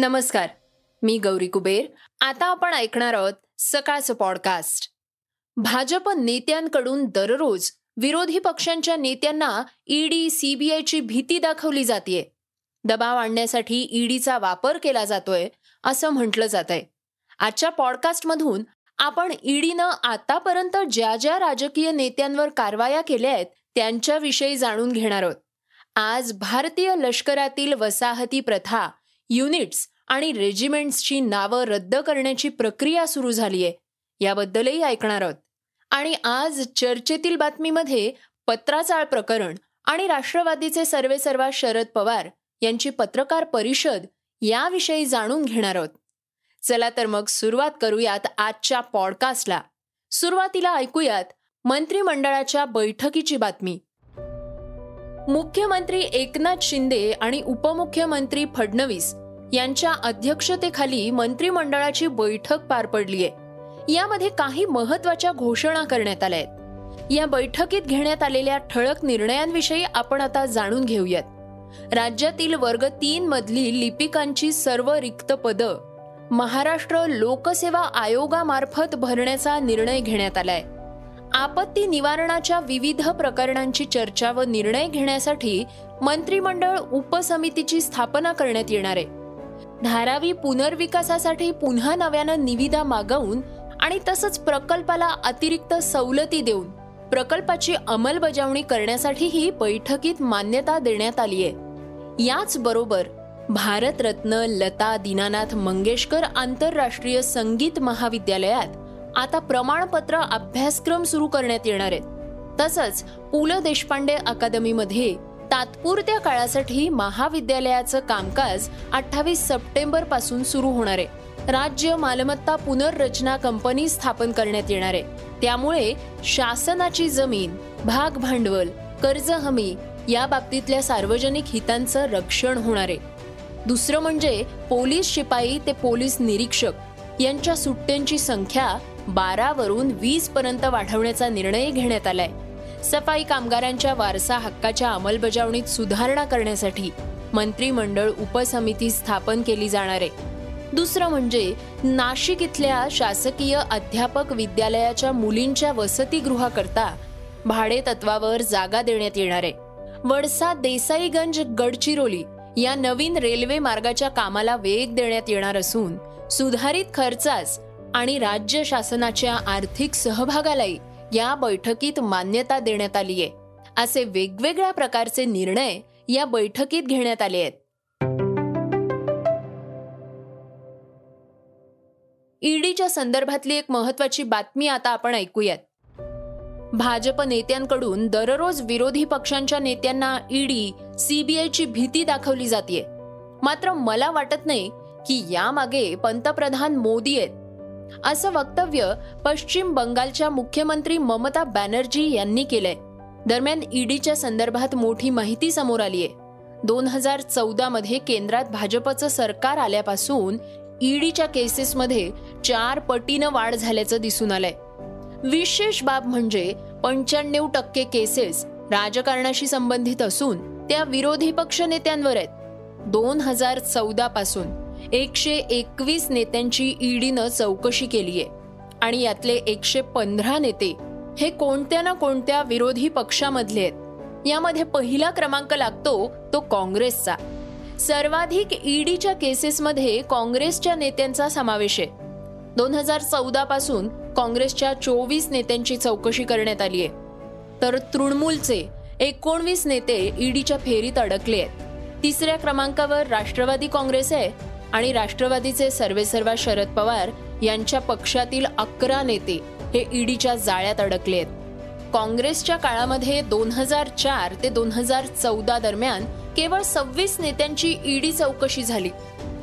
नमस्कार मी गौरी कुबेर. आता आपण ऐकणार आहोत सकाळचं पॉडकास्ट भाजप नेत्यांकडून दररोज विरोधी पक्षांच्या नेत्यांना ईडी सीबीआयची भीती दाखवली जाते दबाव आणण्यासाठी ईडीचा वापर केला जातोय असं म्हटलं जात आहे आजच्या पॉडकास्टमधून आपण ईडीनं आतापर्यंत ज्या ज्या राजकीय नेत्यांवर कारवाया केल्या आहेत त्यांच्याविषयी जाणून घेणार आहोत. आज भारतीय लष्करातील वसाहती प्रथा युनिट्स आणि रेजिमेंट्सची नावं रद्द करण्याची प्रक्रिया सुरू झाली आहे याबद्दलही ऐकणार आहोत. आणि आज चर्चेतील बातमीमध्ये पत्राचाळ प्रकरण आणि राष्ट्रवादीचे सर्वेसर्वा शरद पवार यांची पत्रकार परिषद याविषयी जाणून घेणार आहोत. चला तर मग सुरुवात करूयात आजच्या पॉडकास्टला. सुरुवातीला ऐकूयात मंत्रिमंडळाच्या बैठकीची बातमी. मुख्यमंत्री एकनाथ शिंदे आणि उपमुख्यमंत्री फडणवीस यांच्या अध्यक्षतेखाली मंत्रिमंडळाची बैठक पार पडली आहे यामध्ये काही महत्त्वाच्या घोषणा करण्यात आल्या आहेत. या बैठकीत घेण्यात आलेल्या ठळक निर्णयांविषयी आपण आता जाणून घेऊयात. राज्यातील वर्ग तीन मधली लिपिकांची सर्व रिक्त पदं महाराष्ट्र लोकसेवा आयोगामार्फत भरण्याचा निर्णय घेण्यात आलाय. आपत्ती निवारणाच्या विविध प्रकरणांची चर्चा व निर्णय घेण्यासाठी मंत्रिमंडळ उपसमितीची स्थापना करण्यात येणार आहे. धारावी पुनर्विकासासाठी पुन्हा नव्यानं निविदा मागवून आणि तसंच प्रकल्पाला अतिरिक्त सवलती देऊन प्रकल्पाची अंमलबजावणी करण्यासाठीही बैठकीत मान्यता देण्यात आली आहे याचबरोबर भारतरत्न लता दीनानाथ मंगेशकर आंतरराष्ट्रीय संगीत महाविद्यालयात आता प्रमाणपत्र अभ्यासक्रम सुरू करण्यात येणार आहेत. तसंच पु ल देशपांडे अकादमीमध्ये तात्पुरत्या काळासाठी महाविद्यालयाचं कामकाज अठ्ठावीस सप्टेंबरपासून सुरू होणार आहे. राज्य मालमत्ता पुनर्रचना कंपनी स्थापन करण्यात येणार आहे. त्यामुळे शासनाची जमीन भाग भांडवल कर्ज हमी या बाबतीतल्या सार्वजनिक हितांचं रक्षण होणार आहे. दुसरं म्हणजे पोलीस शिपाई ते पोलीस निरीक्षक यांच्या सुट्ट्यांची संख्या बारावरून वीस पर्यंत वाढवण्याचा निर्णय घेण्यात आलाय. सफाई कामगारांच्या वारसा हक्काच्या अंमलबजावणीत सुधारणा करण्यासाठी मंत्रिमंडळ उपसमिती स्थापन केली जाणार आहे. दुसरं म्हणजे नाशिक इथल्या शासकीय अध्यापक विद्यालयाच्या मुलींच्या वसतिगृहाकरता भाडे तत्वावर जागा देण्यात येणार आहे. वडसा देसाईगंज गडचिरोली या नवीन रेल्वे मार्गाच्या कामाला वेग देण्यात येणार असून सुधारित खर्चास आणि राज्य शासनाच्या आर्थिक सहभागालाही या बैठकीत मान्यता देण्यात आली आहे. असे वेगवेगळ्या प्रकारचे निर्णय या बैठकीत घेण्यात आले आहेत. ईडीच्या संदर्भातली एक महत्वाची बातमी आता आपण ऐकूयात. भाजप नेत्यांकडून दररोज विरोधी पक्षांच्या नेत्यांना ईडी सीबीआयची भीती दाखवली जाते मात्र मला वाटत नाही की यामागे पंतप्रधान मोदी आहेत. असं वक्तव्य पश्चिम बंगालच्या मुख्यमंत्री ममता बॅनर्जी यांनी केलंय. दरम्यान ईडीच्या संदर्भात मोठी माहिती समोर आली आहे दोन हजार चौदा मध्ये केंद्रात भाजपचं सरकार आल्यापासून ईडीच्या केसेसमध्ये चार पटीनं वाढ झाल्याचं दिसून आलंय. विशेष बाब म्हणजे पंच्याण्णव टक्के केसेस राजकारणाशी संबंधित असून त्या विरोधी पक्ष नेत्यांवर आहेत. दोन हजार चौदा पासून एकशे एकवीस नेत्यांची ईडीनं चौकशी केली आहे. आणि यातले एकशे पंधरा नेते हे कोणत्या ना कोणत्या विरोधी पक्षामधले आहेत. यामध्ये पहिला क्रमांक लागतो तो काँग्रेसचा. सर्वाधिक ईडीच्या केसेसमध्ये काँग्रेसच्या नेत्यांचा समावेश आहे. दोन हजार चौदा पासून काँग्रेसच्या चोवीस नेत्यांची चौकशी करण्यात आली आहे. तर तृणमूलचे एकोणवीस नेते ईडीच्या फेरीत अडकले आहेत. तिसऱ्या क्रमांकावर राष्ट्रवादी काँग्रेस आहे आणि राष्ट्रवादीचे सर्वेसर्वा शरद पवार यांच्या पक्षातील अकरा नेते हे ईडीच्या जाळ्यात अडकले आहेत काँग्रेसच्या काळामध्ये दोन हजार चार ते दोन हजार चौदा दरम्यान केवळ सव्वीस नेत्यांची ईडी चौकशी झाली.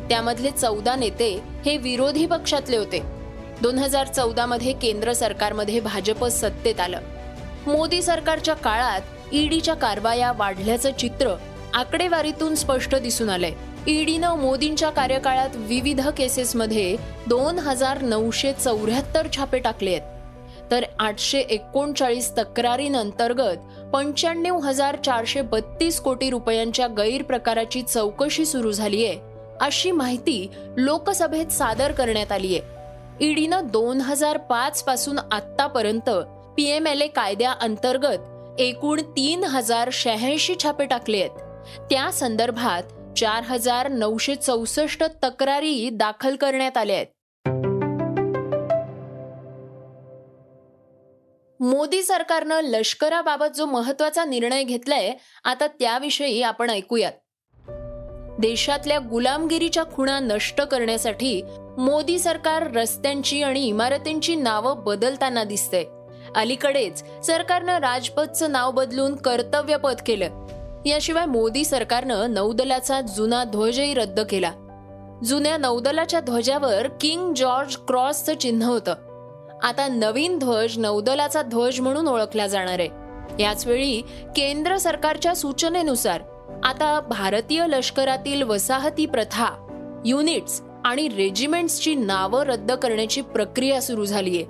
त्यामधले चौदा नेते हे विरोधी पक्षातले होते. दोन हजार चौदा मध्ये केंद्र सरकारमध्ये भाजप सत्तेत आलं. मोदी सरकारच्या काळात ईडीच्या कारवाया वाढल्याचं चित्र आकडेवारीतून स्पष्ट दिसून आलंय. ईडीनं मोदींच्या कार्यकाळात विविध केसेसमध्ये दोन हजार नऊशे चौऱ्याहत्तर छापे टाकले आहेत. तर आठशे एकोणचाळीस तक्रारींअंतर्गत पंच्याण्णव हजार चारशे बत्तीस कोटी रुपयांच्या गैरप्रकाराची चौकशी सुरू झाली आहे अशी माहिती लोकसभेत सादर करण्यात आली आहे. ईडीनं दोन हजार पाच पासून आतापर्यंत पीएमएलए कायद्याअंतर्गत एकूण तीन हजार शहाऐंशी छापे टाकले आहेत. त्या संदर्भात चार हजार नऊशे चौसष्ट तक्रारी दाखल करण्यात आल्या आहेत. मोदी सरकारनं लष्कराबाबत जो महत्त्वाचा निर्णय घेतलाय आता त्याविषयी आपण ऐकूयात. देशातल्या गुलामगिरीच्या खुणा नष्ट करण्यासाठी मोदी सरकार रस्त्यांची आणि इमारतींची नावं बदलताना दिसतंय. अलीकडेच सरकारनं राजपथचं नाव बदलून कर्तव्यपद केलं. याशिवाय मोदी सरकारनं नौदलाचा जुना ध्वजही रद्द केला. जुन्या नौदलाच्या ध्वजावर किंग जॉर्ज क्रॉसचं चिन्ह होतं. आता नवीन ध्वज नौदलाचा ध्वज म्हणून ओळखला जाणार आहे. याचवेळी केंद्र सरकारच्या सूचनेनुसार आता भारतीय लष्करातील वसाहती प्रथा युनिट्स आणि रेजिमेंट्सची नावं रद्द करण्याची प्रक्रिया सुरू झालीय.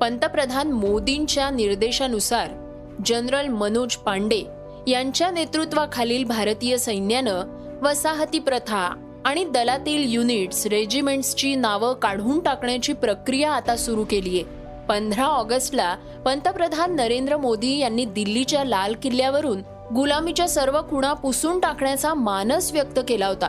पंतप्रधान मोदींच्या निर्देशानुसार जनरल मनोज पांडे यांच्या नेतृत्वाखालील भारतीय सैन्यानं वसाहती प्रथा आणि दलातील युनिट्स रेजिमेंट्सची नावं काढून टाकण्याची प्रक्रिया आता सुरू केली आहे पंधरा ऑगस्टला पंतप्रधान नरेंद्र मोदी यांनी दिल्लीच्या लाल किल्ल्यावरून गुलामीच्या सर्व खुणा पुसून टाकण्याचा मानस व्यक्त केला होता.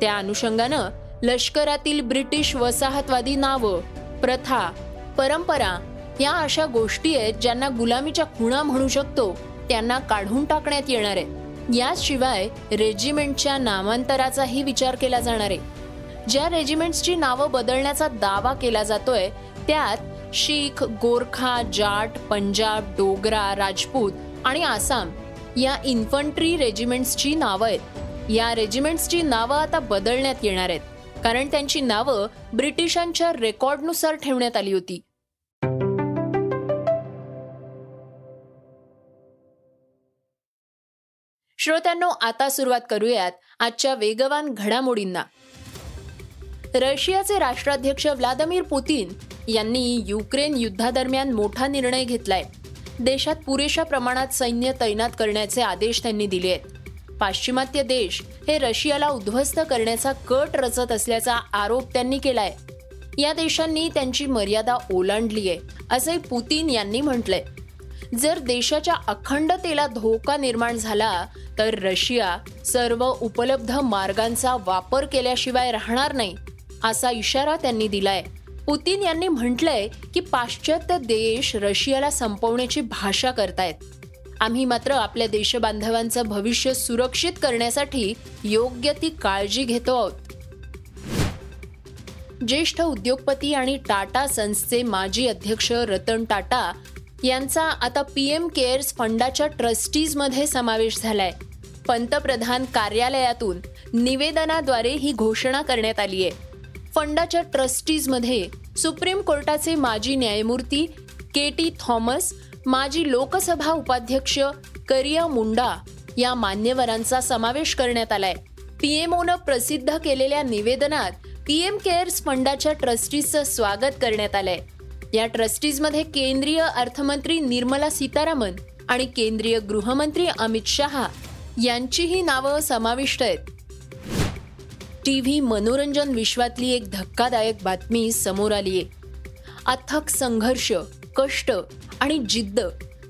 त्या अनुषंगानं लष्करातील ब्रिटिश वसाहतवादी नावं प्रथा परंपरा या अशा गोष्टी आहेत ज्यांना गुलामीच्या खुणा म्हणू शकतो त्यांना काढून टाकण्यात येणार आहे. याशिवाय रेजिमेंटच्या नामांतराचाही विचार केला जाणार आहे. ज्या रेजिमेंट्सची नावं बदलण्याचा दावा केला जातोय त्यात शीख गोरखा जाट पंजाब डोगरा राजपूत आणि आसाम या इन्फंट्री रेजिमेंट्सची नावं आहेत. या रेजिमेंट्सची नावं आता बदलण्यात येणार आहेत. कारण त्यांची नावं ब्रिटिशांच्या रेकॉर्डनुसार ठेवण्यात आली होती. श्रोत्यांनो आता सुरुवात करूयात आजच्या वेगवान घडामोडींना. रशियाचे राष्ट्राध्यक्ष व्लादिमीर पुतीन यांनी युक्रेन युद्धादरम्यान मोठा निर्णय घेतलाय. देशात पुरेशा प्रमाणात सैन्य तैनात करण्याचे आदेश त्यांनी दिले आहेत. पाश्चिमात्य देश हे रशियाला उद्ध्वस्त करण्याचा कट रचत असल्याचा आरोप त्यांनी केलाय. या देशांनी त्यांची मर्यादा ओलांडली आहे असे पुतीन यांनी म्हटलंय. जर देशाच्या अखंडतेला धोका निर्माण झाला तर रशिया सर्व उपलब्ध मार्गांचा वापर केल्याशिवाय राहणार नाही असा इशारा त्यांनी दिलाय. पुतीन यांनी म्हटलंय की पाश्चात्य देश रशियाला संपवण्याची भाषा करतायत. आम्ही मात्र आपल्या देशबांधवांचं भविष्य सुरक्षित करण्यासाठी योग्य ती काळजी घेतो आहोत. ज्येष्ठ उद्योगपती आणि टाटा सन्सचे माजी अध्यक्ष रतन टाटा यांचा आता पी एम केअर्स फंडाच्या ट्रस्टीजमध्ये समावेश झालाय. पंतप्रधान कार्यालयातून निवेदनाद्वारे ही घोषणा करण्यात आली आहे. फंडाच्या ट्रस्टीजमध्ये सुप्रीम कोर्टाचे माजी न्यायमूर्ती के टी थॉमस माजी लोकसभा उपाध्यक्ष करिया मुंडा या मान्यवरांचा समावेश करण्यात आलाय. पीएमओनं प्रसिद्ध केलेल्या निवेदनात पीएम केअर्स फंडाच्या ट्रस्टीजचं स्वागत करण्यात आलंय. या ट्रस्टीजमध्ये केंद्रीय अर्थमंत्री निर्मला सीतारामन आणि केंद्रीय गृहमंत्री अमित शहा यांचीही नावं समाविष्ट आहेत. टीव्ही मनोरंजन विश्वातली एक धक्कादायक बातमी समोर आली आहे. अथक संघर्ष कष्ट आणि जिद्द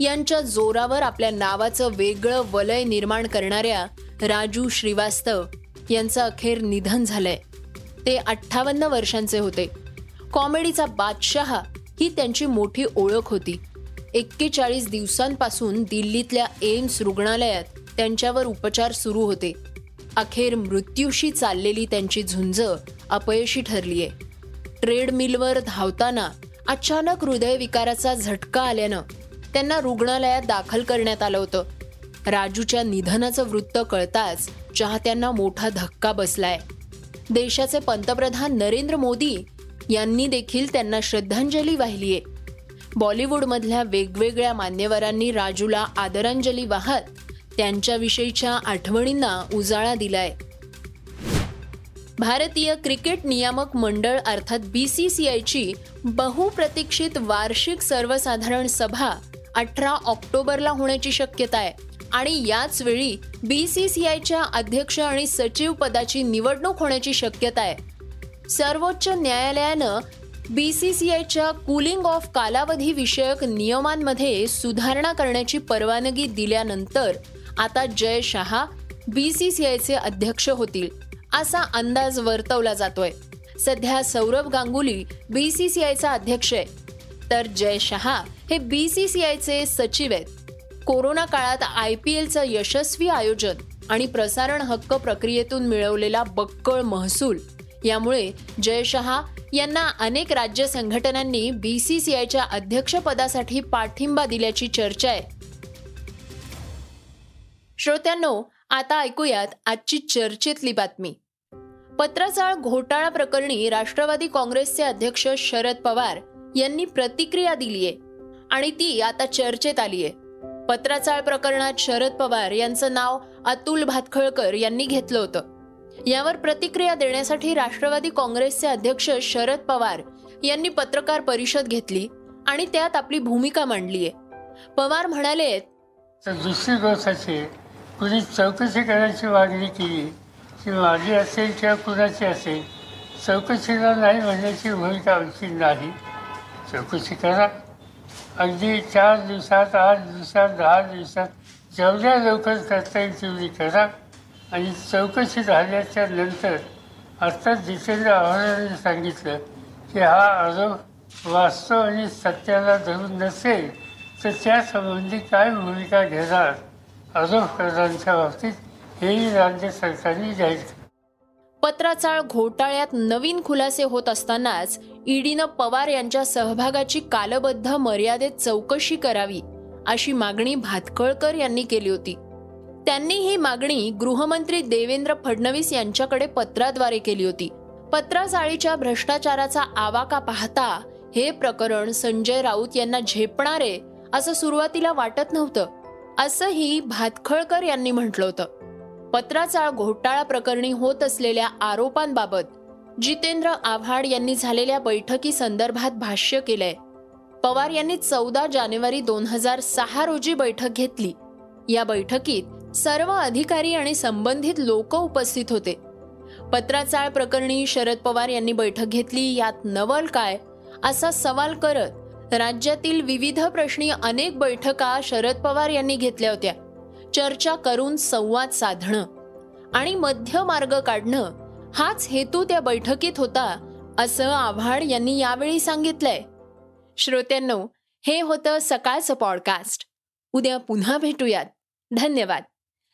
यांच्या जोरावर आपल्या नावाचं वेगळं वलय निर्माण करणाऱ्या राजू श्रीवास्तव यांचं अखेर निधन झालंय. ते अठ्ठावन्न वर्षांचे होते. कॉमेडीचा बादशहा ही त्यांची मोठी ओळख होती. एक्केचाळीस दिवसांपासून दिल्लीतल्या एम्स रुग्णालयात त्यांच्यावर उपचार सुरू होते. अखेर मृत्यूशी चाललेली त्यांची झुंज अपयशी ठरलीय ट्रेडमिलवर धावताना अचानक हृदयविकाराचा झटका आल्यानं त्यांना रुग्णालयात दाखल करण्यात आलं होतं. राजूच्या निधनाचं वृत्त कळताच चाहत्यांना मोठा धक्का बसलाय. देशाचे पंतप्रधान नरेंद्र मोदी यांनी देखील त्यांना श्रद्धांजली वाहिली आहे. बॉलिवूडमधल्या वेगवेगळ्या मान्यवरांनी राजूला आदरांजली वाहत त्यांच्याविषयीच्या आठवणींना उजाळा दिलाय. भारतीय क्रिकेट नियामक मंडळ अर्थात बी सी सी आयची बहुप्रतीक्षित वार्षिक सर्वसाधारण सभा अठरा ऑक्टोबरला होण्याची शक्यता आहे आणि याच वेळी बी सी सी आयच्या अध्यक्ष आणि सचिव पदाची निवडणूक होण्याची शक्यता आहे. सर्वोच्च न्यायालयानं बी सी सी आयच्या कुलिंग ऑफ कालावधी विषयक नियमांमध्ये सुधारणा करण्याची परवानगी दिल्यानंतर आता Jay Shah B C C आयचे अध्यक्ष होतील असा अंदाज वर्तवला जातोय. सध्या Saurav Ganguly B C C आयचा अध्यक्ष आहे. तर जय शहा हे बी सी सी आयचे सचिव आहेत. कोरोना काळात आय पी एलचं यशस्वी आयोजन आणि प्रसारण हक्क प्रक्रियेतून मिळवलेला बक्कळ महसूल यामुळे जयशहा यांना अनेक राज्य संघटनांनी बी सी सी आयच्या अध्यक्षपदासाठी पाठिंबा दिल्याची चर्चा आहे. श्रोत्यांनो आता ऐकूयात आजची चर्चेतली बातमी. पत्रचाळ घोटाळा प्रकरणी राष्ट्रवादी काँग्रेसचे अध्यक्ष शरद पवार यांनी प्रतिक्रिया दिलीये आणि ती आता चर्चेत आलीये. पत्राचाळ प्रकरणात शरद पवार यांचं नाव अतुल भातखळकर यांनी घेतलं होतं. यावर प्रतिक्रिया देण्यासाठी राष्ट्रवादी काँग्रेसचे अध्यक्ष शरद पवार यांनी पत्रकार परिषद घेतली आणि त्यात आपली भूमिका मांडलीय. पवार म्हणाले दुसरी गोष्ट अशी कुणी चौकशी करायची मागणी केली की माझी असेल किंवा कुणाची असेल चौकशीला नाही म्हणण्याची भूमिका आमची नाही. चौकशी करा. अगदी चार दिवसात आठ दिवसात दहा दिवसात जेवढ्या लवकर करता येईल तेवढी करा. आणि चौकशी झाल्याच्यानंतर अर्थात जितेंद्र आव्हाडांनी सांगितलं की हा आरोप वास्तव आणि सत्याला धरून नसेल तर त्यासंबंधी काय भूमिका घेणार? आरोपकर्त्यांच्या बाबतीत हेही राज्य सरकारने जाहीर पत्राचाळ घोटाळ्यात नवीन खुलासे होत असतानाच ईडीनं पवार यांच्या सहभागाची कालबद्ध मर्यादेत चौकशी करावी अशी मागणी भातखळकर यांनी केली होती. त्यांनी ही मागणी गृहमंत्री देवेंद्र फडणवीस यांच्याकडे पत्राद्वारे केली होती. पत्राचाळीच्या भ्रष्टाचाराचा आवाका पाहता हे प्रकरण संजय राऊत यांना झेपणारे असं सुरुवातीला वाटत नव्हतं. असंही भातखळकर यांनी म्हटलं होतं. पत्राचाळ घोटाळा प्रकरणी होत असलेल्या आरोपांबाबत जितेंद्र आव्हाड यांनी झालेल्या बैठकी संदर्भात भाष्य केलंय. पवार यांनी चौदा जानेवारी दोन हजार सहा रोजी बैठक घेतली. या बैठकीत सर्व अधिकारी आणि संबंधित लोक उपस्थित होते. पत्राचाळ प्रकरणी शरद पवार यांनी बैठक घेतली यात नवल काय? असा सवाल करत राज्यातील विविध प्रश्नी अनेक बैठका शरद पवार यांनी घेतल्या होत्या. चर्चा करून संवाद साधणं आणि मध्य मार्ग काढणं हाच हेतू त्या बैठकीत होता असं आव्हाड यांनी यावेळी सांगितलंय. श्रोत्यांनो हे होतं सकाळचं पॉडकास्ट. उद्या पुन्हा भेटूयात. धन्यवाद.